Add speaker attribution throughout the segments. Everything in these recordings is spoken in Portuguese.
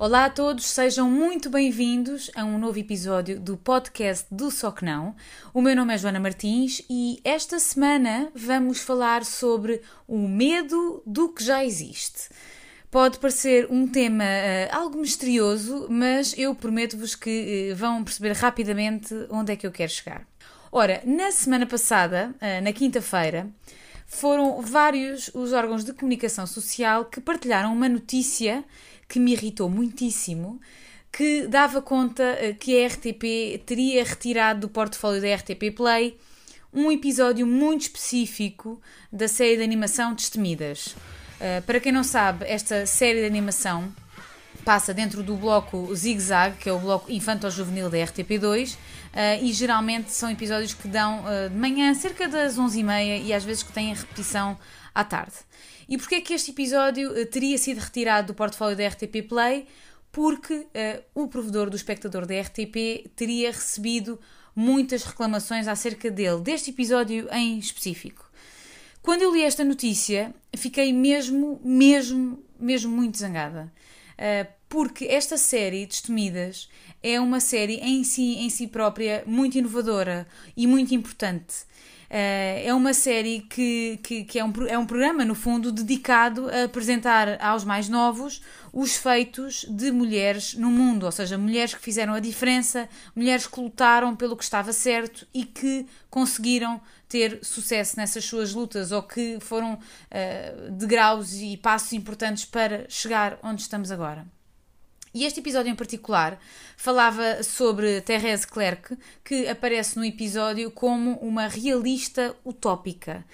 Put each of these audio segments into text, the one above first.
Speaker 1: Olá a todos, sejam muito bem-vindos a um novo episódio do podcast do Só Que Não. O meu nome é Joana Martins e esta semana vamos falar sobre o medo do que já existe. Pode parecer um tema uh, algo misterioso, mas eu prometo-vos que uh, vão perceber rapidamente onde é que eu quero chegar. Ora, na semana passada, uh, na quinta-feira, foram vários os órgãos de comunicação social que partilharam uma notícia que me irritou muitíssimo, que dava conta eh, que a RTP teria retirado do portfólio da RTP Play um episódio muito específico da série de animação Destemidas. Uh, para quem não sabe, esta série de animação passa dentro do bloco Zig Zag, que é o bloco infanto-juvenil da RTP2, uh, e geralmente são episódios que dão uh, de manhã, cerca das 11h30, e às vezes que têm repetição à tarde. E porquê é que este episódio uh, teria sido retirado do portfólio da RTP Play? Porque o provedor do espectador da RTP teria recebido muitas reclamações acerca dele, deste episódio em específico. Quando eu li esta notícia, fiquei mesmo, mesmo, mesmo muito zangada porque esta série, Destemidas, é uma série em si, em si própria muito inovadora e muito importante. Uh, é uma série que, que, que, é, um, é um programa, no fundo, dedicado a apresentar aos mais novos os feitos de mulheres no mundo, ou seja, mulheres que fizeram a diferença, mulheres que lutaram pelo que estava certo e que conseguiram ter sucesso nessas suas lutas ou que foram uh, degraus e passos importantes para chegar onde estamos agora. E este episódio em particular falava sobre Thérèse Clerc, que aparece no episódio como uma realista utópica.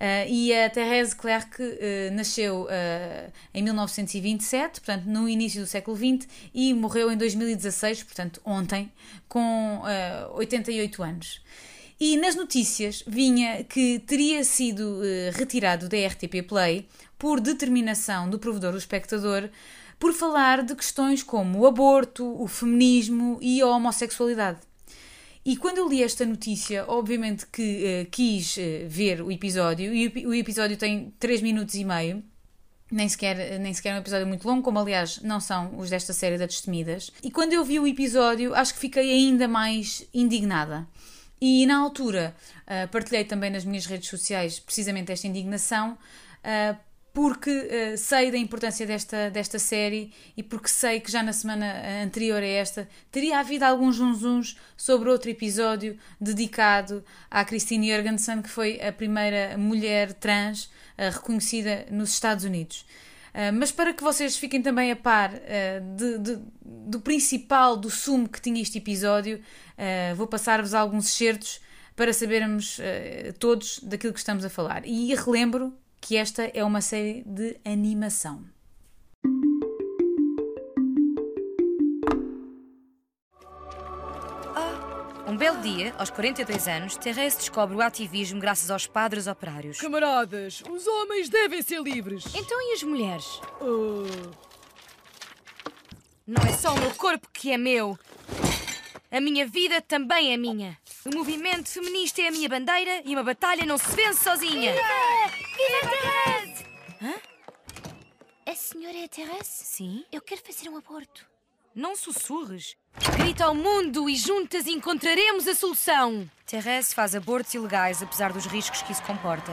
Speaker 1: Uh, e a Thérèse Clerc uh, nasceu uh, em 1927, portanto, no início do século XX, e morreu em 2016, portanto, ontem, com 88 anos. E nas notícias vinha que teria sido retirado da RTP Play por determinação do provedor do espectador por falar de questões como o aborto, o feminismo e a homossexualidade. E quando eu li esta notícia, obviamente que uh, quis uh, ver o episódio, e o, o episódio tem 3 minutos e meio, nem sequer, nem sequer é um episódio muito longo, como aliás não são os desta série da Destemidas. E quando eu vi o episódio, acho que fiquei ainda mais indignada. E na altura uh, partilhei também nas minhas redes sociais precisamente esta indignação, uh, porque uh, sei da importância desta, desta série e porque sei que já na semana anterior a esta teria havido alguns zunzuns sobre outro episódio dedicado à Christine Jorgensen, que foi a primeira mulher trans uh, reconhecida nos Estados Unidos. Uh, mas para que vocês fiquem também a par de, de, do principal, do sumo que tinha este episódio, vou passar-vos alguns excertos para sabermos todos daquilo que estamos a falar. E relembro que esta é uma série de animação.
Speaker 2: Ah, um belo dia, aos 42 anos, Therese descobre o ativismo graças aos padres operários.
Speaker 3: Camaradas, os homens devem ser livres.
Speaker 2: Então e as mulheres?
Speaker 3: Uh...
Speaker 2: Não é só o meu corpo que é meu. A minha vida também é minha. O movimento feminista é a minha bandeira e uma batalha não se vence sozinha.
Speaker 4: Viva Therese! Hã? A senhora é a Therese?
Speaker 2: Sim.
Speaker 4: Eu quero fazer um aborto.
Speaker 2: Não sussurres. Grita ao mundo e juntas encontraremos a solução. Therese faz abortos ilegais apesar dos riscos que isso comporta.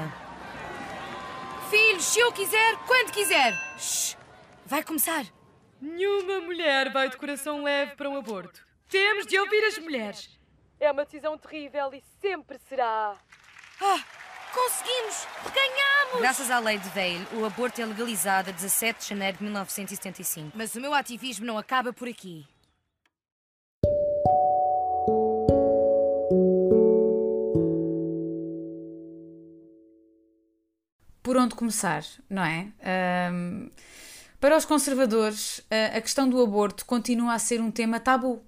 Speaker 2: Filhos, se eu quiser, quando quiser. Shhh. Vai começar.
Speaker 3: Nenhuma mulher vai de coração leve para um aborto. Temos de ouvir as mulheres. É uma decisão terrível e sempre será.
Speaker 2: Ah, conseguimos! Ganhamos! Graças à lei de Vail, o aborto é legalizado a 17 de janeiro de 1975. Mas o meu ativismo não acaba por aqui.
Speaker 1: Por onde começar, não é? Um, para os conservadores, a questão do aborto continua a ser um tema tabu.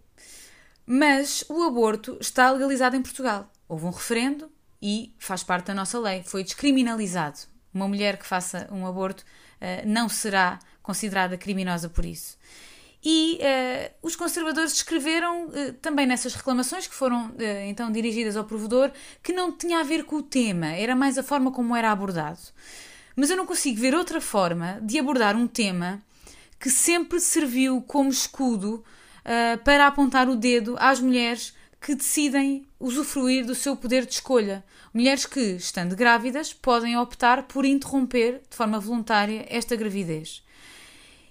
Speaker 1: Mas o aborto está legalizado em Portugal. Houve um referendo e faz parte da nossa lei. Foi descriminalizado. Uma mulher que faça um aborto uh, não será considerada criminosa por isso. E uh, os conservadores escreveram uh, também nessas reclamações que foram uh, então dirigidas ao provedor que não tinha a ver com o tema, era mais a forma como era abordado. Mas eu não consigo ver outra forma de abordar um tema que sempre serviu como escudo para apontar o dedo às mulheres que decidem usufruir do seu poder de escolha. Mulheres que, estando grávidas, podem optar por interromper de forma voluntária esta gravidez.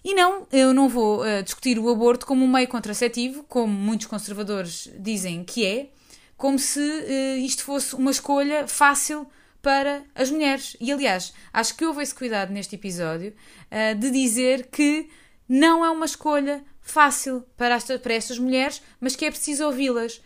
Speaker 1: E não, eu não vou uh, discutir o aborto como um meio contraceptivo, como muitos conservadores dizem que é, como se uh, isto fosse uma escolha fácil para as mulheres. E aliás, acho que houve esse cuidado neste episódio uh, de dizer que não é uma escolha fácil para, para estas mulheres, mas que é preciso ouvi-las.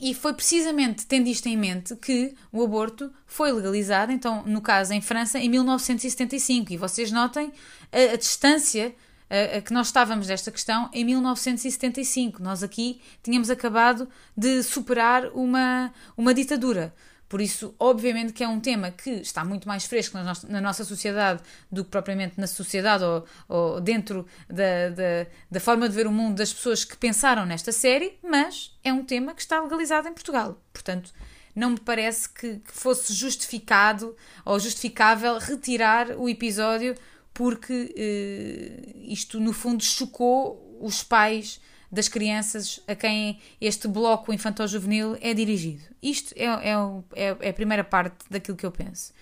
Speaker 1: E foi precisamente tendo isto em mente que o aborto foi legalizado, então, no caso em França, em 1975. E vocês notem a, a distância a, a, que nós estávamos desta questão em 1975. Nós aqui tínhamos acabado de superar uma, uma ditadura. Por isso, obviamente, que é um tema que está muito mais fresco na, na nossa sociedade do que propriamente na sociedade ou, ou dentro da, da, da, forma de ver o mundo das pessoas que pensaram nesta série, mas é um tema que está legalizado em Portugal. Portanto, não me parece que, que fosse justificado ou justificável retirar o episódio porque eh, isto, no fundo, chocou os pais das crianças a quem este bloco infantil-juvenil é dirigido. Isto é, é, é, é, a primeira parte daquilo que eu penso.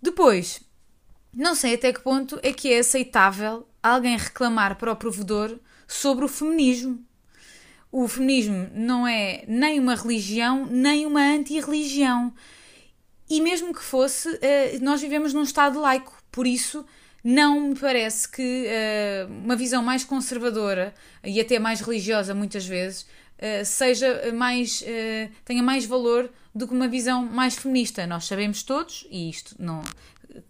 Speaker 1: Depois, não sei até que ponto é que é aceitável alguém reclamar para o provedor sobre o feminismo. O feminismo não é nem uma religião, nem uma anti-religião. E mesmo que fosse, eh, nós vivemos num Estado laico, por isso não me parece que uh, uma visão mais conservadora e até mais religiosa, muitas vezes, uh, seja mais, uh, tenha mais valor do que uma visão mais feminista. Nós sabemos todos, e isto não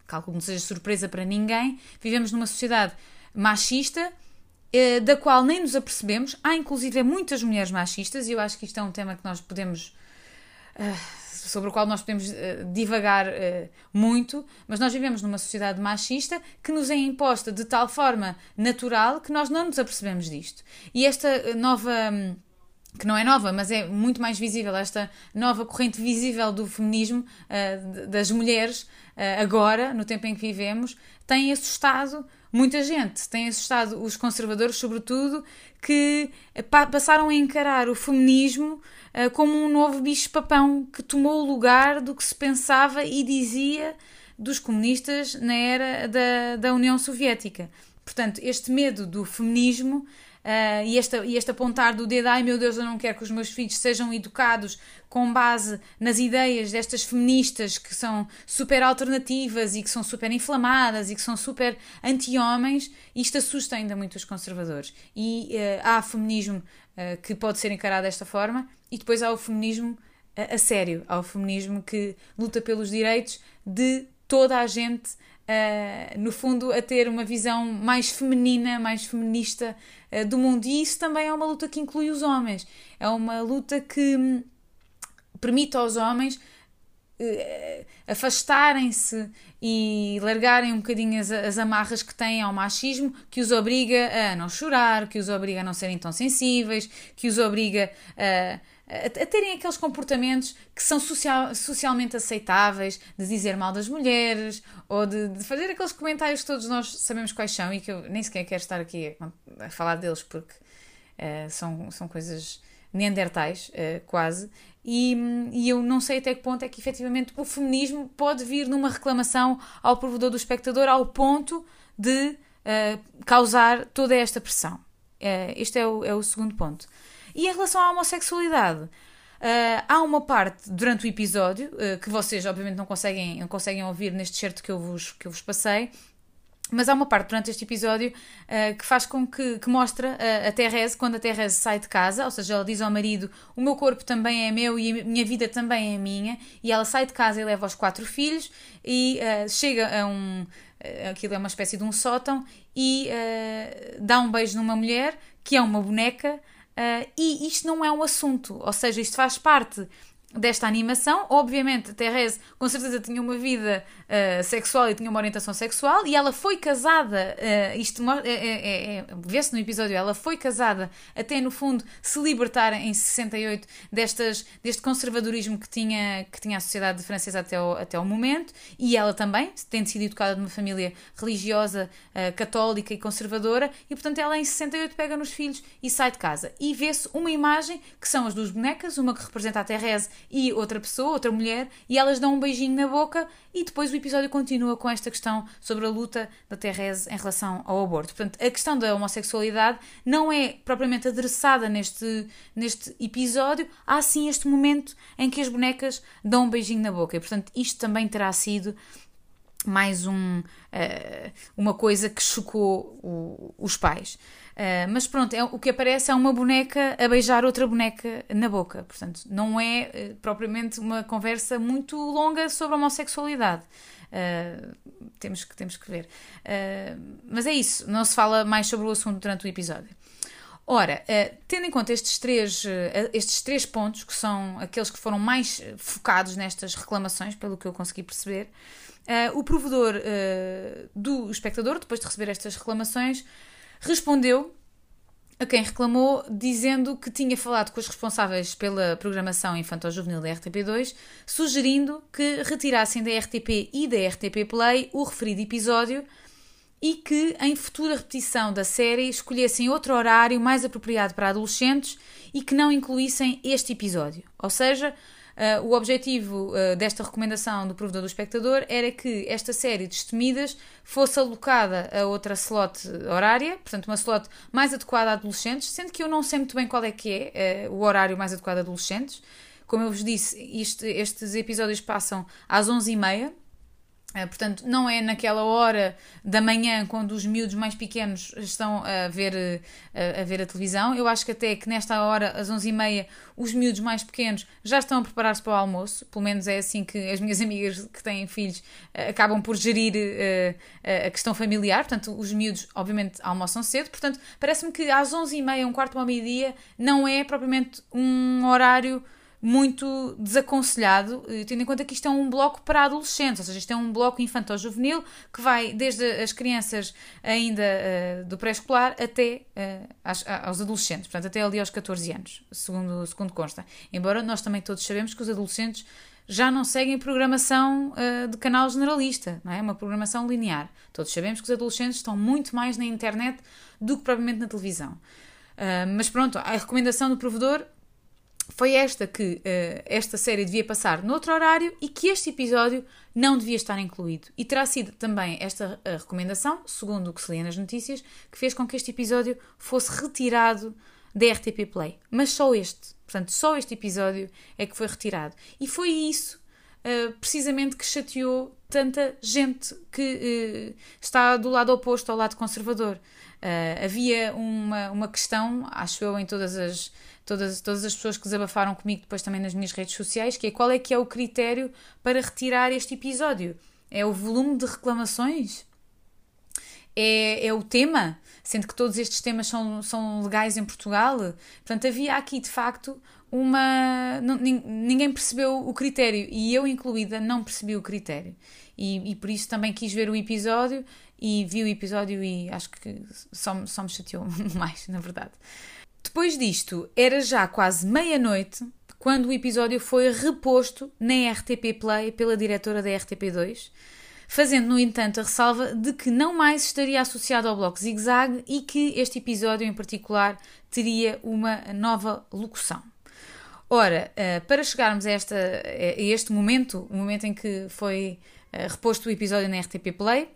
Speaker 1: calculo não seja surpresa para ninguém, vivemos numa sociedade machista da qual nem nos apercebemos. Há inclusive muitas mulheres machistas, e eu acho que isto é um tema que nós podemos sobre o qual nós podemos uh, divagar uh, muito, mas nós vivemos numa sociedade machista que nos é imposta de tal forma natural que nós não nos apercebemos disto. E esta eh, nova. Um, que não é nova, mas é muito mais visível, esta nova corrente visível do feminismo uh, das mulheres, agora, no tempo em que vivemos, tem assustado muita gente, tem assustado os conservadores, sobretudo, que passaram a encarar o feminismo uh, como um novo bicho-papão que tomou o lugar do que se pensava e dizia dos comunistas na era da, da União Soviética. Portanto, este medo do feminismo Uh, e, este, e este apontar do dedo, ai meu Deus, eu não quero que os meus filhos sejam educados com base nas ideias destas feministas que são super alternativas e que são super inflamadas e que são super anti-homens, isto assusta ainda muito os conservadores. E uh, há feminismo uh, que pode ser encarado desta forma, e depois há o feminismo a, a sério, há o feminismo que luta pelos direitos de toda a gente Uh, no fundo, a ter uma visão mais feminina, mais feminista uh, do mundo. E isso também é uma luta que inclui os homens. É uma luta que hum, permite aos homens uh, afastarem-se e largarem um bocadinho as, as, amarras que têm ao machismo, que os obriga a não chorar, que os obriga a não serem tão sensíveis, que os obriga a a, terem aqueles comportamentos que são social, socialmente aceitáveis, de dizer mal das mulheres, ou de, de, fazer aqueles comentários que todos nós sabemos quais são e que eu nem sequer quero estar aqui a, a falar deles porque uh, são, são coisas neandertais, uh, quase, e, e, eu não sei até que ponto é que efetivamente o feminismo pode vir numa reclamação ao provedor do espectador ao ponto de uh, causar toda esta pressão. Uh, este é o, é o segundo ponto. E em relação à homossexualidade, Uh, há uma parte durante o episódio uh, que vocês obviamente não conseguem, não conseguem ouvir neste certo que eu vos, que eu vos passei, mas há uma parte durante este episódio uh, que faz com que, que mostra a Therese quando a Therese sai de casa, ou seja, ela diz ao marido: O meu corpo também é meu e a minha vida também é minha, e ela sai de casa e leva os quatro filhos e chega a um. Aquilo é uma espécie de um sótão e dá um beijo numa mulher que é uma boneca Uh, e isto não é um assunto, ou seja, isto faz parte desta animação. Obviamente, Therese com certeza tinha uma vida uh, sexual e tinha uma orientação sexual e ela foi casada, uh, isto é, é, é, vê-se no episódio, ela foi casada até no fundo se libertar em 68 destas, deste conservadorismo que tinha, que tinha a sociedade francesa até o, até o momento e ela também, tendo sido educada numa família religiosa, uh, católica e conservadora e portanto ela em 68 pega nos filhos e sai de casa. E vê-se uma imagem que são as duas bonecas, uma que representa a Therese e outra pessoa, outra mulher, e elas dão um beijinho na boca e depois o episódio continua com esta questão sobre a luta da Therese em relação ao aborto. Portanto, a questão da homossexualidade não é propriamente adressada neste, neste episódio, há sim este momento em que as bonecas dão um beijinho na boca. E, portanto, isto também terá sido mais um, uh, uma coisa que chocou o, os pais. Uh, mas pronto, é, o que aparece é uma boneca a beijar outra boneca na boca. Portanto, não é uh, propriamente uma conversa muito longa sobre a homossexualidade. Temos, que, temos que ver. mas é isso, não se fala mais sobre o assunto durante o episódio. Ora, tendo em conta estes três, estes três pontos, que são aqueles que foram mais focados nestas reclamações, pelo que eu consegui perceber, o provedor do espectador, depois de receber estas reclamações, respondeu a quem reclamou, dizendo que tinha falado com os responsáveis pela programação infantil-juvenil da RTP2, sugerindo que retirassem da RTP e da RTP Play o referido episódio e que, em futura repetição da série, escolhessem outro horário mais apropriado para adolescentes e que não incluíssem este episódio. Ou seja, Uh, o objetivo uh, desta recomendação do provedor do espectador era que esta série de destemidas fosse alocada a outra slot horária, portanto, uma slot mais adequada a adolescentes, sendo que eu não sei muito bem qual é que é uh, o horário mais adequado a adolescentes. Como eu vos disse, isto, estes episódios passam às 11h30 Uh, portanto, não é naquela hora da manhã quando os miúdos mais pequenos estão a ver, uh, a ver a televisão. Eu acho que até que nesta hora, às 11h30, os miúdos mais pequenos já estão a preparar-se para o almoço. Pelo menos é assim que as minhas amigas que têm filhos uh, acabam por gerir a questão familiar. Portanto, os miúdos, obviamente, almoçam cedo. Portanto, parece-me que às 11h30, um quarto para o meio-dia, não é propriamente um horário muito desaconselhado, eh, tendo em conta que isto é um bloco para adolescentes, ou seja, isto é um bloco infantil-juvenil que vai desde as crianças ainda uh, do pré-escolar até uh, às, aos adolescentes, portanto, até ali aos 14 anos, segundo, segundo consta. Embora nós também todos sabemos que os adolescentes já não seguem programação uh, de canal generalista, não é? Uma programação linear. Todos sabemos que os adolescentes estão muito mais na internet do que propriamente na televisão. Uh, mas pronto, a recomendação do provedor foi esta que uh, esta série devia passar noutro horário e que este episódio não devia estar incluído. E terá sido também esta a recomendação, segundo o que se lê nas notícias, que fez com que este episódio fosse retirado da RTP Play. Mas só este. Portanto, só este episódio é que foi retirado. E foi isso, uh, precisamente, que chateou tanta gente que uh, está do lado oposto ao lado conservador. havia uma, uma questão, acho eu, em todas as todas, todas as pessoas que desabafaram comigo depois também nas minhas redes sociais, que é qual é que é o critério para retirar este episódio? É o volume de reclamações? É, é o tema? Sendo que todos estes temas são, são legais em Portugal. Portanto, havia aqui de facto uma. Ninguém percebeu o critério e eu, incluída, não percebi o critério. E, e, por isso também quis ver o episódio e vi o episódio e acho que só, só me chateou mais, na verdade. Depois disto, era já quase meia-noite quando o episódio foi reposto na RTP Play pela diretora da RTP2, fazendo, no entanto, a ressalva de que não mais estaria associado ao Bloco Zig Zag e que este episódio em particular teria uma nova locução. Ora, eh, para chegarmos a, esta, a este momento, o momento em que foi eh, reposto o episódio na RTP Play,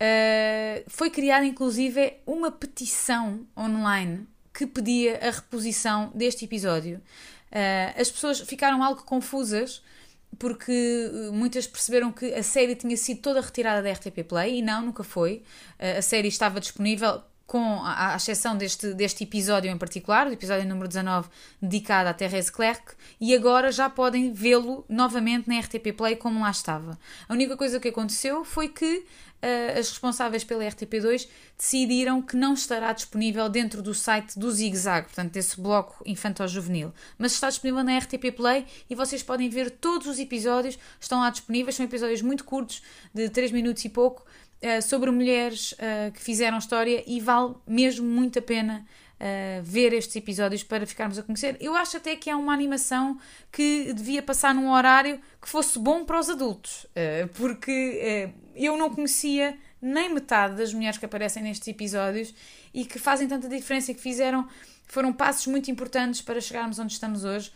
Speaker 1: eh, foi criada inclusive uma petição online que pedia a reposição deste episódio. Uh, as pessoas ficaram algo confusas porque eh, muitas perceberam que a série tinha sido toda retirada da RTP Play e não, nunca foi. Uh, a série estava disponível com a, a exceção deste, deste episódio em particular, o episódio número 19, dedicado à Thérèse Clerc, e agora já podem vê-lo novamente na RTP Play como lá estava. A única coisa que aconteceu foi que uh, as responsáveis pela RTP2 decidiram que não estará disponível dentro do site do Zig Zag, portanto, desse bloco infantil-juvenil, mas está disponível na RTP Play e vocês podem ver todos os episódios, estão lá disponíveis, são episódios muito curtos, de 3 minutos e pouco, uh, sobre mulheres uh, que fizeram história e vale mesmo muito a pena uh, ver estes episódios para ficarmos a conhecer. Eu acho até que é uma animação que devia passar num horário que fosse bom para os adultos, porque eu não conhecia nem metade das mulheres que aparecem nestes episódios e que fazem tanta diferença e que fizeram foram passos muito importantes para chegarmos onde estamos hoje.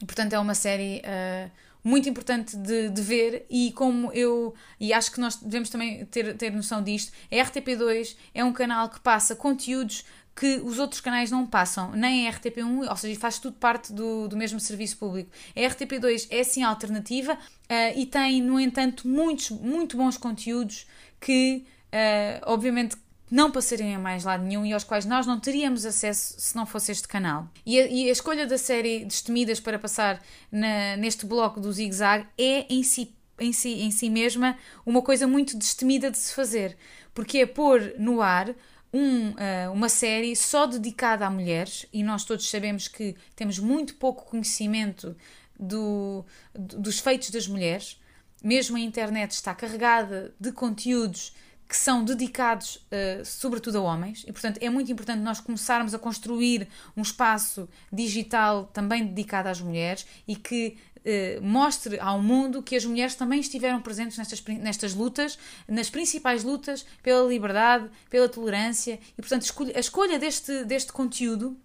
Speaker 1: portanto, é uma série uh, muito importante de, de, ver e como eu e acho que nós devemos também ter, ter noção disto a RTP2 é um canal que passa conteúdos que os outros canais não passam, nem a RTP1, ou seja, faz tudo parte do, do mesmo serviço público. A RTP2 é sim alternativa uh, e tem, no entanto, muitos, muito bons conteúdos que, uh, obviamente, não passariam a mais lado nenhum e aos quais nós não teríamos acesso se não fosse este canal. E a, e a escolha da série Destemidas para passar na, neste bloco do Zig Zag é em si, em, si, em si mesma uma coisa muito destemida de se fazer, porque é pôr no ar um, uh, uma série só dedicada a mulheres, e nós todos sabemos que temos muito pouco conhecimento do, dos feitos das mulheres. Mesmo a internet está carregada de conteúdos que são dedicados uh, sobretudo a homens, e portanto é muito importante nós começarmos a construir um espaço digital também dedicado às mulheres e que uh, mostre ao mundo que as mulheres também estiveram presentes nestas, nestas lutas, nas principais lutas pela liberdade, pela tolerância, e portanto a escolha deste, deste conteúdo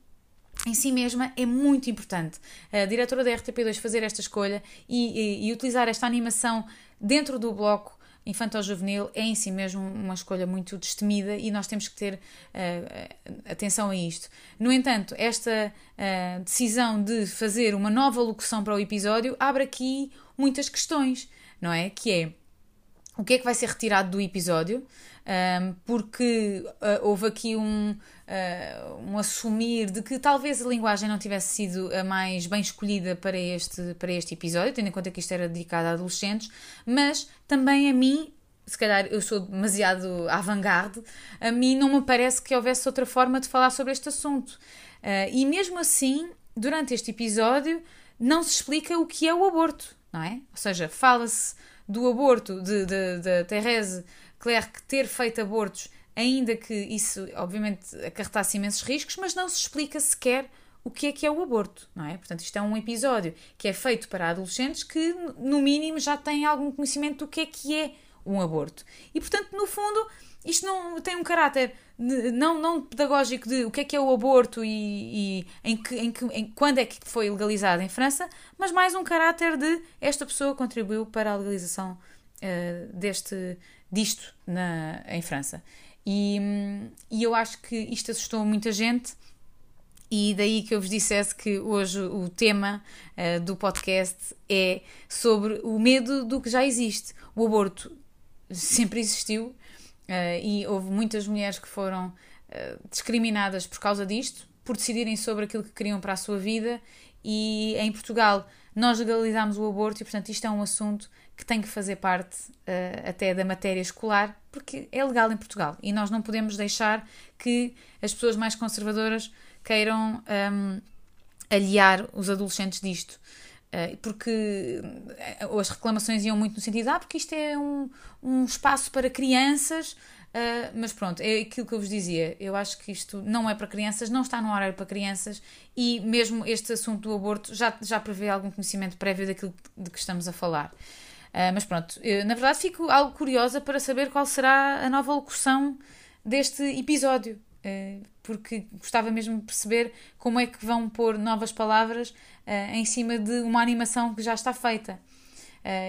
Speaker 1: em si mesma é muito importante. A diretora da RTP2 fazer esta escolha e, e, e utilizar esta animação dentro do bloco infantil-juvenil é em si mesmo uma escolha muito destemida e nós temos que ter uh, atenção a isto. No entanto, esta uh, decisão de fazer uma nova locução para o episódio abre aqui muitas questões, não é? Que é o que é que vai ser retirado do episódio? Um, porque uh, houve aqui um, uh, um assumir de que talvez a linguagem não tivesse sido a mais bem escolhida para este, para este episódio, tendo em conta que isto era dedicado a adolescentes, mas também a mim. Se calhar eu sou demasiado avant-garde, a mim não me parece que houvesse outra forma de falar sobre este assunto. Uh, e mesmo assim, durante este episódio, não se explica o que é o aborto, não é? Ou seja, fala-se do aborto de, de, de Clerc ter feito abortos, ainda que isso, obviamente, acarretasse imensos riscos, mas não se explica sequer o que é que é o aborto, não é? Portanto, isto é um episódio que é feito para adolescentes que, no mínimo, já têm algum conhecimento do que é que é um aborto. E, portanto, no fundo, isto não tem um caráter não, não pedagógico de o que é que é o aborto e, e em que, em que, em, quando é que foi legalizado em França, mas mais um caráter de esta pessoa contribuiu para a legalização uh, deste, disto na, em França. E, e eu acho que isto assustou muita gente. E daí que eu vos dissesse que hoje o tema uh, do podcast é sobre o medo do que já existe. O aborto sempre existiu uh, e houve muitas mulheres que foram uh, discriminadas por causa disto, por decidirem sobre aquilo que queriam para a sua vida. E em Portugal nós legalizámos o aborto e, portanto, isto é um assunto que tem que fazer parte uh, até da matéria escolar, porque é legal em Portugal e nós não podemos deixar que as pessoas mais conservadoras queiram um, aliar os adolescentes disto. Uh, porque eh, as reclamações iam muito no sentido, ah, porque isto é um, um espaço para crianças, uh, mas pronto, é aquilo que eu vos dizia. Eu acho que isto não é para crianças, não está no horário para crianças e mesmo este assunto do aborto já, já prevê algum conhecimento prévio daquilo de que estamos a falar. Uh, mas pronto, eu, na verdade fico algo curiosa para saber qual será a nova locução deste episódio, uh, porque gostava mesmo de perceber como é que vão pôr novas palavras uh, em cima de uma animação que já está feita.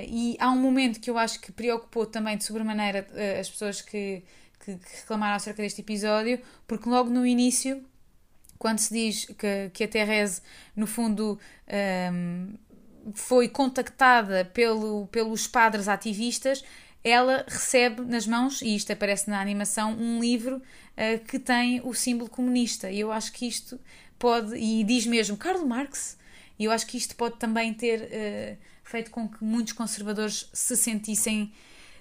Speaker 1: e há um momento que eu acho que preocupou também de sobremaneira as pessoas que, que, que, reclamaram acerca deste episódio, porque logo no início, quando se diz que, que a Therese, no fundo, um, foi contactada pelo, pelos padres ativistas, ela recebe nas mãos, e isto aparece na animação, um livro uh, que tem o símbolo comunista. E eu acho que isto pode, e diz mesmo Karl Marx, e eu acho que isto pode também ter uh, feito com que muitos conservadores se sentissem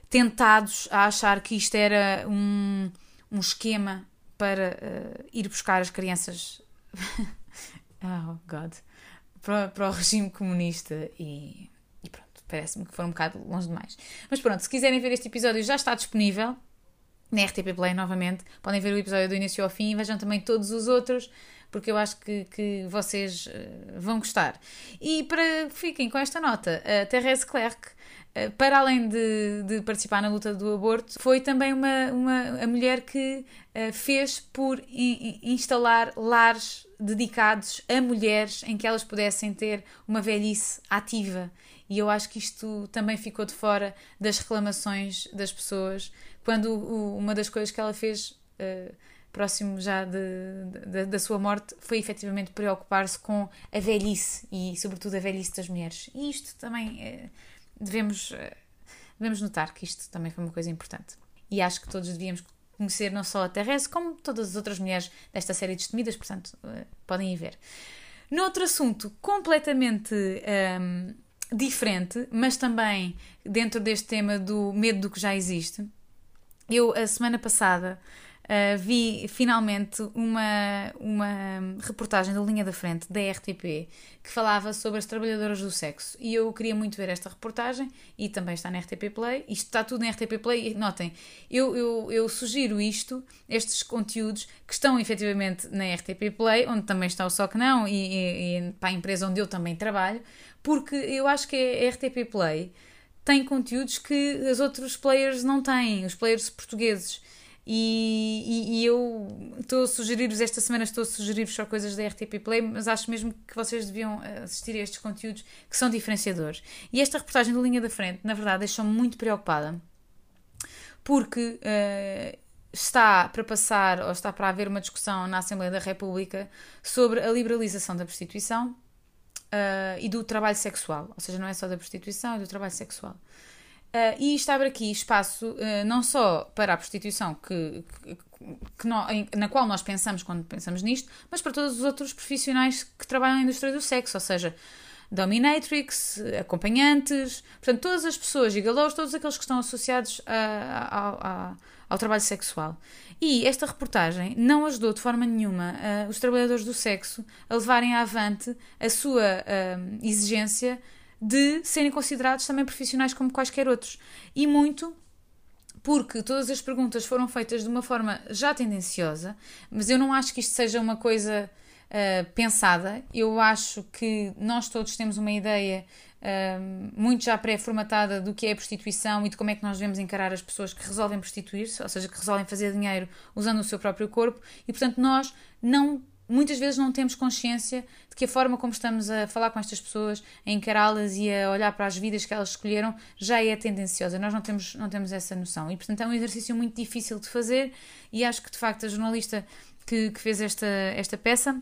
Speaker 1: tentados a achar que isto era um, um esquema para uh, ir buscar as crianças. oh, God. Para, para o regime comunista e, e pronto, parece-me que foram um bocado longe demais. Mas pronto, se quiserem ver este episódio, já está disponível na RTP Play novamente. Podem ver o episódio do início ao fim e vejam também todos os outros porque eu acho que, que vocês uh, vão gostar. E para fiquem com esta nota, a Thérèse Clerc, uh, para além de, de, participar na luta do aborto, foi também uma, uma a mulher que uh, fez por in, instalar lares dedicados a mulheres em que elas pudessem ter uma velhice ativa. E eu acho que isto também ficou de fora das reclamações das pessoas, quando o, uma das coisas que ela fez uh, próximo já de, de, da sua morte, foi efetivamente preocupar-se com a velhice e, sobretudo, a velhice das mulheres. E isto também é, devemos, eh, devemos notar que isto também foi uma coisa importante. E acho que todos devíamos conhecer não só a Therese, como todas as outras mulheres desta série de destemidas, portanto, uh, podem ir ver. Noutro assunto completamente um, ehm, diferente, mas também dentro deste tema do medo do que já existe, eu, a semana passada, Uh, vi finalmente uma, uma reportagem da linha da frente da RTP que falava sobre as trabalhadoras do sexo e eu queria muito ver esta reportagem e também está na RTP Play. Isto está tudo na RTP Play notem, eu, eu, eu sugiro isto, estes conteúdos que estão efetivamente na RTP Play, onde também está o Só Que Não e, e, e para a empresa onde eu também trabalho, porque eu acho que a RTP Play tem conteúdos que os outros players não têm, os players portugueses. E, e, e, eu estou a sugerir-vos, esta semana estou a sugerir-vos só coisas da RTP Play, mas acho mesmo que vocês deviam assistir a estes conteúdos que são diferenciadores. E esta reportagem do Linha da Frente, na verdade, deixou-me muito preocupada, porque uh, está para passar, ou está para haver uma discussão na Assembleia da República sobre a liberalização da prostituição uh, e do trabalho sexual. Ou seja, não é só da prostituição, é do trabalho sexual. Uh, e está abre aqui espaço uh, não só para a prostituição que, que, que no, em, na qual nós pensamos quando pensamos nisto, mas para todos os outros profissionais que trabalham na indústria do sexo, ou seja, dominatrix, acompanhantes, portanto, todas as pessoas e galões, todos aqueles que estão associados a, a, a, ao trabalho sexual. E esta reportagem não ajudou de forma nenhuma uh, os trabalhadores do sexo a levarem avante a sua exigência de serem considerados também profissionais como quaisquer outros. E muito porque todas as perguntas foram feitas de uma forma já tendenciosa, mas eu não acho que isto seja uma coisa uh, pensada. Eu acho que nós todos temos uma ideia uh, muito já pré-formatada do que é a prostituição e de como é que nós devemos encarar as pessoas que resolvem prostituir-se, ou seja, que resolvem fazer dinheiro usando o seu próprio corpo, e portanto nós não muitas vezes não temos consciência de que a forma como estamos a falar com estas pessoas, a encará-las e a olhar para as vidas que elas escolheram já é tendenciosa. Nós não temos, não temos essa noção. E, portanto, é um exercício muito difícil de fazer e acho que, de facto, a jornalista que, que fez esta, esta peça.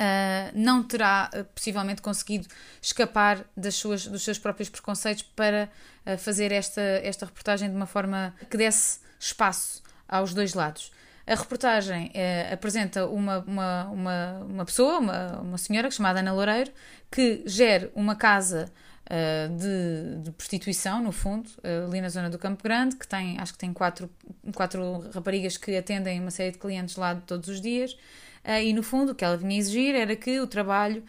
Speaker 1: Uh, não terá uh, possivelmente conseguido escapar das suas, dos seus próprios preconceitos para uh, fazer esta, esta reportagem de uma forma que desse espaço aos dois lados. A reportagem é, apresenta uma, uma, uma, uma pessoa, uma, uma senhora chamada Ana Loureiro, que gera uma casa uh, de, de, prostituição, no fundo, uh, ali na zona do Campo Grande, que tem, acho que tem quatro, quatro raparigas que atendem uma série de clientes lá todos os dias. E no fundo o que ela vinha exigir era que o trabalho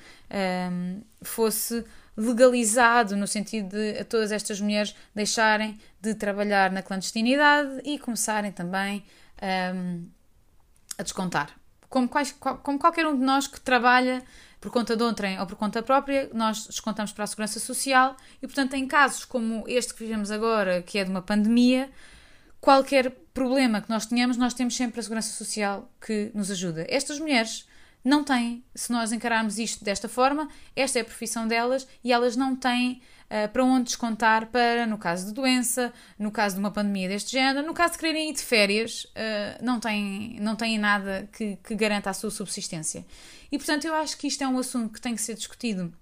Speaker 1: um, fosse legalizado no sentido de todas estas mulheres deixarem de trabalhar na clandestinidade e começarem também um, a descontar. Como, quais, como qualquer um de nós que trabalha por conta de outrem ou por conta própria, nós descontamos para a Segurança Social e, portanto, em casos como este que vivemos agora, que é de uma pandemia, qualquer problema que nós tenhamos, nós temos sempre a Segurança Social que nos ajuda. Estas mulheres não têm, se nós encararmos isto desta forma, esta é a profissão delas e elas não têm uh, para onde descontar para, no caso de doença, no caso de uma pandemia deste género, no caso de quererem ir de férias, uh, não, têm, não têm nada que, que garanta a sua subsistência. E portanto, eu acho que isto é um assunto que tem que ser discutido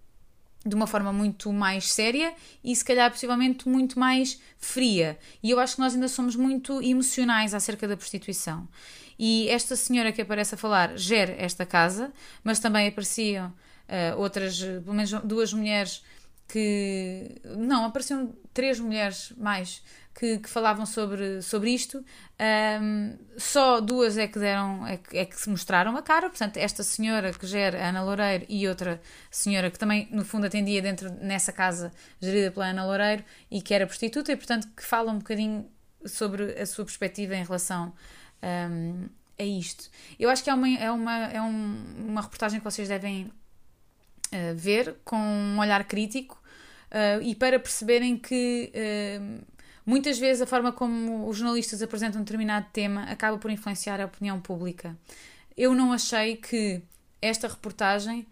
Speaker 1: de uma forma muito mais séria e se calhar possivelmente muito mais fria. E eu acho que nós ainda somos muito emocionais acerca da prostituição. E esta senhora que aparece a falar gera esta casa, mas também apareciam uh, outras, pelo menos duas mulheres que. Não, apareciam três mulheres mais que, que falavam sobre, sobre isto. Um, só duas é que deram, é que, é que, se mostraram a cara. Portanto, esta senhora que gera Ana Loureiro e outra senhora que também, no fundo, atendia dentro nessa casa gerida pela Ana Loureiro e que era prostituta, e portanto que fala um bocadinho sobre a sua perspectiva em relação um, a isto. Eu acho que é uma, é uma, é um, uma reportagem que vocês devem uh, ver com um olhar crítico uh, e para perceberem que. Uh, Muitas vezes a forma como os jornalistas apresentam um determinado tema acaba por influenciar a opinião pública. Eu não achei que esta reportagem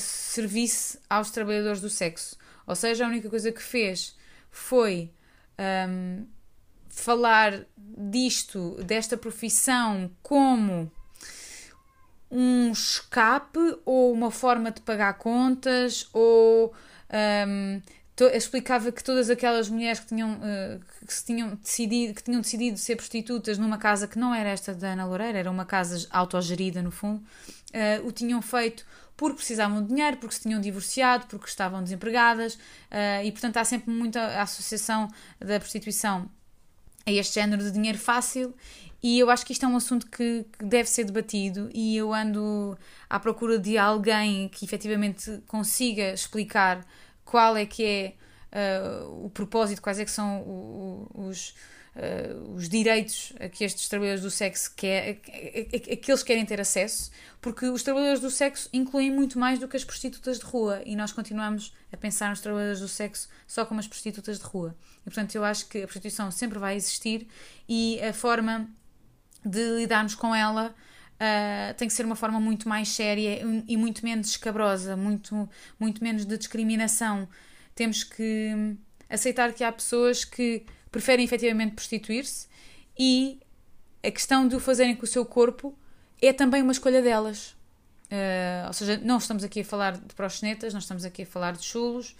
Speaker 1: servisse aos trabalhadores do sexo. Ou seja, a única coisa que fez foi um, ehm, falar disto, desta profissão, como um escape ou uma forma de pagar contas ou um, explicava que todas aquelas mulheres que tinham, uh, que, se tinham decidido, que tinham decidido ser prostitutas numa casa que não era esta da Ana Loureira, era uma casa autogerida no fundo, uh, o tinham feito porque precisavam de dinheiro, porque se tinham divorciado, porque estavam desempregadas, uh, e portanto há sempre muita associação da prostituição a este género de dinheiro fácil. E eu acho que isto é um assunto que, que deve ser debatido, e eu ando à procura de alguém que efetivamente consiga explicar qual é que é uh, o propósito, quais é que são o, o, os, uh, os direitos a que estes trabalhadores do sexo quer, a, a, a, que eles querem ter acesso, porque os trabalhadores do sexo incluem muito mais do que as prostitutas de rua e nós continuamos a pensar nos trabalhadores do sexo só como as prostitutas de rua. E portanto eu acho que a prostituição sempre vai existir e a forma de lidarmos com ela Uh, tem que ser uma forma muito mais séria e muito menos escabrosa, muito, muito menos de discriminação. Temos que aceitar que há pessoas que preferem efetivamente prostituir-se e a questão de o fazerem com o seu corpo é também uma escolha delas. Uh, ou seja, não estamos aqui a falar de proxenetas, não estamos aqui a falar de chulos,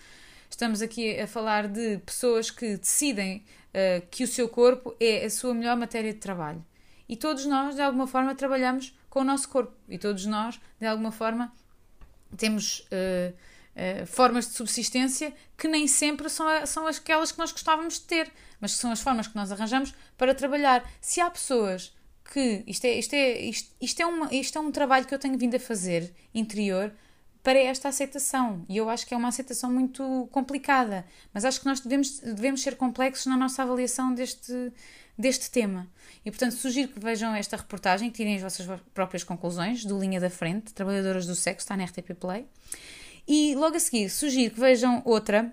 Speaker 1: estamos aqui a falar de pessoas que decidem uh, que o seu corpo é a sua melhor matéria de trabalho. E todos nós, de alguma forma, trabalhamos com o nosso corpo. E todos nós, de alguma forma, temos uh, uh, formas de subsistência que nem sempre são, são aquelas que nós gostávamos de ter, mas que são as formas que nós arranjamos para trabalhar. Se há pessoas que. Isto é, isto é, isto, isto é, uma, isto é um trabalho que eu tenho vindo a fazer interior para esta aceitação. E eu acho que é uma aceitação muito complicada, mas acho que nós devemos, devemos ser complexos na nossa avaliação deste, deste tema. E, portanto, sugiro que vejam esta reportagem, tirem as vossas próprias conclusões do Linha da Frente, Trabalhadoras do Sexo, está na RTP Play. E logo a seguir, sugiro que vejam outra,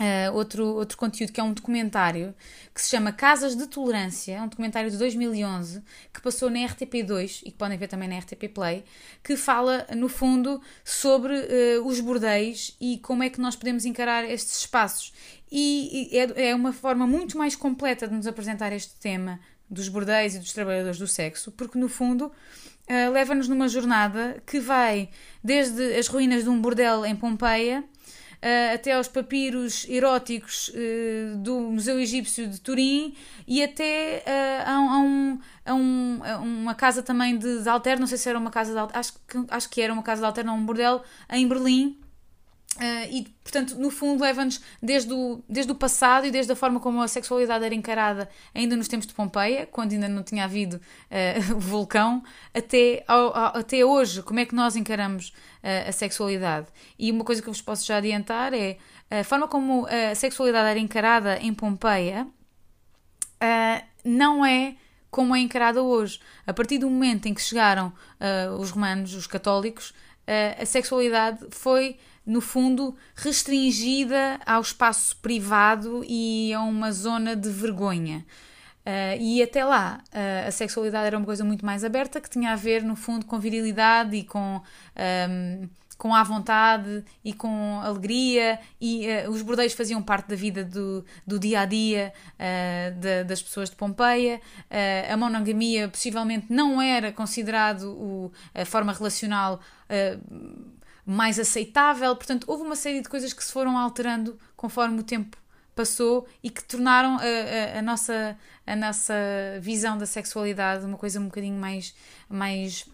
Speaker 1: uh, outro, outro conteúdo que é um documentário que se chama Casas de Tolerância, é um documentário de 2011 que passou na RTP2 e que podem ver também na RTP Play, que fala, no fundo, sobre uh, os bordéis e como é que nós podemos encarar estes espaços. E é, é uma forma muito mais completa de nos apresentar este tema dos bordéis e dos trabalhadores do sexo, porque no fundo uh, leva-nos numa jornada que vai desde as ruínas de um bordel em Pompeia uh, até aos papiros eróticos uh, do Museu Egípcio de Turim e até a, a, um, a, um, a, uma casa também de, de alter, não sei se era uma casa de alter, acho que, acho que era uma casa de alter, não um bordel, em Berlim, Uh, e, portanto, no fundo, leva-nos desde o, desde o passado e desde a forma como a sexualidade era encarada ainda nos tempos de Pompeia, quando ainda não tinha havido uh, o vulcão, até, ao, ao, até hoje, como é que nós encaramos uh, a sexualidade. E uma coisa que eu vos posso já adiantar é a forma como a sexualidade era encarada em Pompeia não é como é encarada hoje. A partir do momento em que chegaram os romanos, os católicos, a sexualidade foi no fundo, restringida ao espaço privado e a uma zona de vergonha. Uh, e até lá, uh, a sexualidade era uma coisa muito mais aberta, que tinha a ver, no fundo, com virilidade e com, um, com a vontade e com alegria, e uh, os bordeiros faziam parte da vida do, do dia a dia de, das pessoas de Pompeia. a monogamia possivelmente não era considerado o, a forma relacional mais aceitável. Portanto, houve uma série de coisas que se foram alterando conforme o tempo passou e que tornaram a, a, a, nossa, a nossa visão da sexualidade uma coisa um bocadinho mais, mais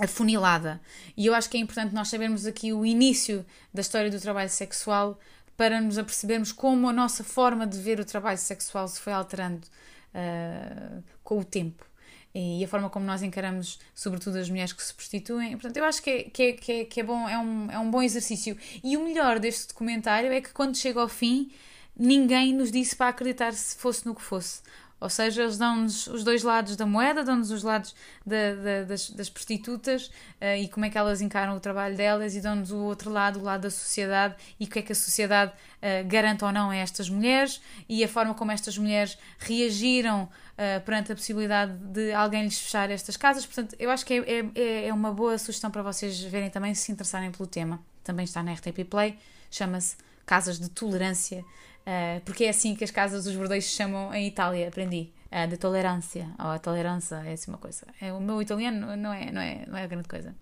Speaker 1: afunilada. E eu acho que é importante nós sabermos aqui o início da história do trabalho sexual para nos apercebermos como a nossa forma de ver o trabalho sexual se foi alterando uh, com o tempo e a forma como nós encaramos, sobretudo, as mulheres que se prostituem. Portanto, eu acho que é, que é, que é, que é bom, é um, é um bom exercício. E o melhor deste documentário é que quando chega ao fim, ninguém nos disse para acreditar se fosse no que fosse. Ou seja, eles dão-nos os dois lados da moeda, dão-nos os lados da, da, das, das, prostitutas uh, e como é que elas encaram o trabalho delas, e dão-nos o outro lado, o lado da sociedade, e o que é que a sociedade uh, garante ou não a estas mulheres, e a forma como estas mulheres reagiram uh, perante a possibilidade de alguém lhes fechar estas casas. Portanto, eu acho que é, é, é uma boa sugestão para vocês verem também, se se interessarem pelo tema. Também está na RTP Play, chama-se Casas de Tolerância Uh, porque é assim que as casas dos bordéis se chamam em Itália, aprendi. Uh, de tolerância, ou a tolerância, é assim uma coisa. É, o meu italiano não é, não, é, não é grande coisa.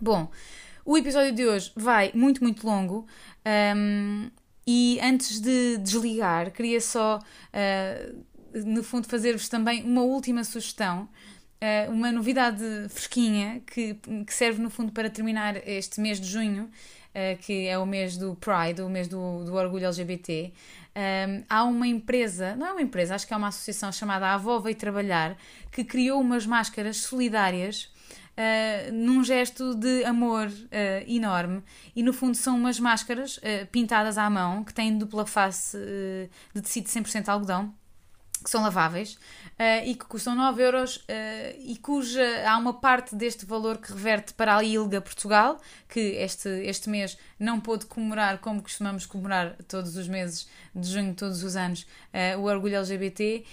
Speaker 1: Bom, o episódio de hoje vai muito, muito longo. Um, e antes de desligar, queria só, uh, no fundo, fazer-vos também uma última sugestão. Uma novidade fresquinha que, que serve, no fundo, para terminar este mês de junho uh, que é o mês do Pride, o mês do, do orgulho LGBT, um, há uma empresa, não é uma empresa, acho que é uma associação chamada Avó Veio Trabalhar, que criou umas máscaras solidárias Uh, num gesto de amor uh, enorme. E no fundo são umas máscaras uh, pintadas à mão que têm dupla face de tecido 100% algodão que são laváveis uh, e que custam 9 euros uh, e cuja há uma parte deste valor que reverte para a ILGA Portugal, que este, este mês não pôde comemorar como costumamos comemorar todos os meses de junho, todos os anos, uh, o orgulho LGBT,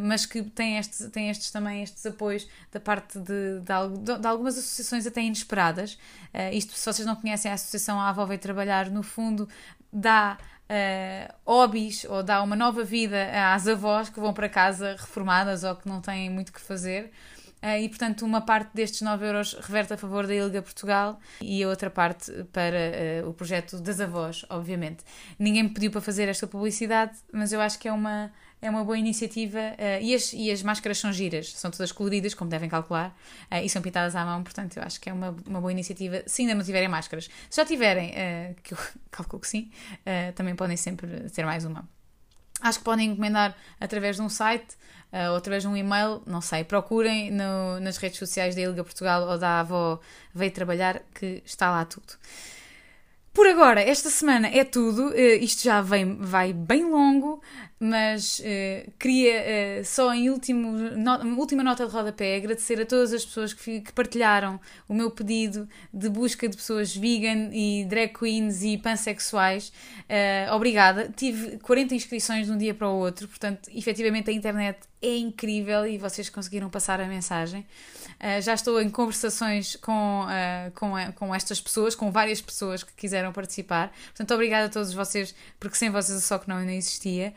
Speaker 1: mas que tem, este, tem estes também estes apoios da parte de, de, de algumas associações até inesperadas. isto, se vocês não conhecem a associação A Avó Veio Trabalhar, no fundo dá uh, hobbies ou dá uma nova vida às avós que vão para casa reformadas ou que não têm muito que fazer. Uh, e, portanto, uma parte destes 9 euros reverte a favor da Ilga Portugal e a outra parte para uh, o projeto das avós, obviamente. Ninguém me pediu para fazer esta publicidade, mas eu acho que é uma, é uma boa iniciativa uh, e, as, e as máscaras são giras, são todas coloridas, como devem calcular, uh, e são pintadas à mão, portanto eu acho que é uma, uma boa iniciativa se ainda não tiverem máscaras. Se já tiverem, que eu calculo que sim, também podem sempre ter mais uma. Acho que podem encomendar através de um site ou através de um e-mail, não sei, procurem no, nas redes sociais da Ilga Portugal ou da Avó Veio Trabalhar, que está lá tudo. Por agora, esta semana é tudo. Uh, isto já vem, vai bem longo, mas uh, queria uh, só em último, última nota de rodapé agradecer a todas as pessoas que, que, partilharam o meu pedido de busca de pessoas vegan e drag queens e pansexuais. obrigada. Tive 40 inscrições de um dia para o outro, portanto, efetivamente a internet é incrível e vocês conseguiram passar a mensagem. Uh, já estou em conversações com, uh, com, com estas pessoas, com várias pessoas que quiseram participar. Portanto, obrigada a todos vocês, porque sem vocês o Só Que Não ainda existia.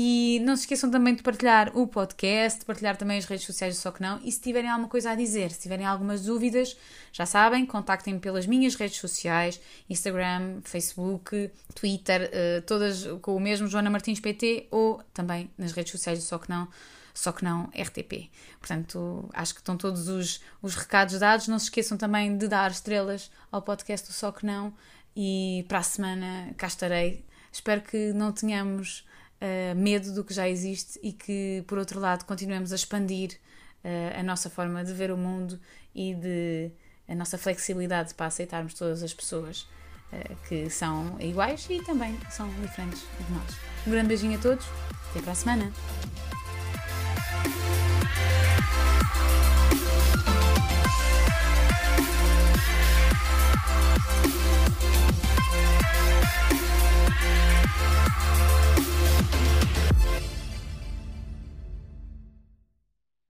Speaker 1: E não se esqueçam também de partilhar o podcast, de partilhar também as redes sociais do Só Que Não. E se tiverem alguma coisa a dizer, se tiverem algumas dúvidas, já sabem, contactem-me pelas minhas redes sociais, Instagram, Facebook, Twitter, todas com o mesmo Joana Martins PT ou também nas redes sociais do Só Que Não só que não RTP. Portanto, acho que estão todos os, os recados dados. Não se esqueçam também de dar estrelas ao podcast do Só que Não. E para a semana cá estarei. Espero que não tenhamos eh, medo do que já existe e que, por outro lado, continuemos a expandir uh, a nossa forma de ver o mundo e de a nossa flexibilidade para aceitarmos todas as pessoas uh, que são iguais e também são diferentes de nós. Um grande beijinho a todos, até para a semana!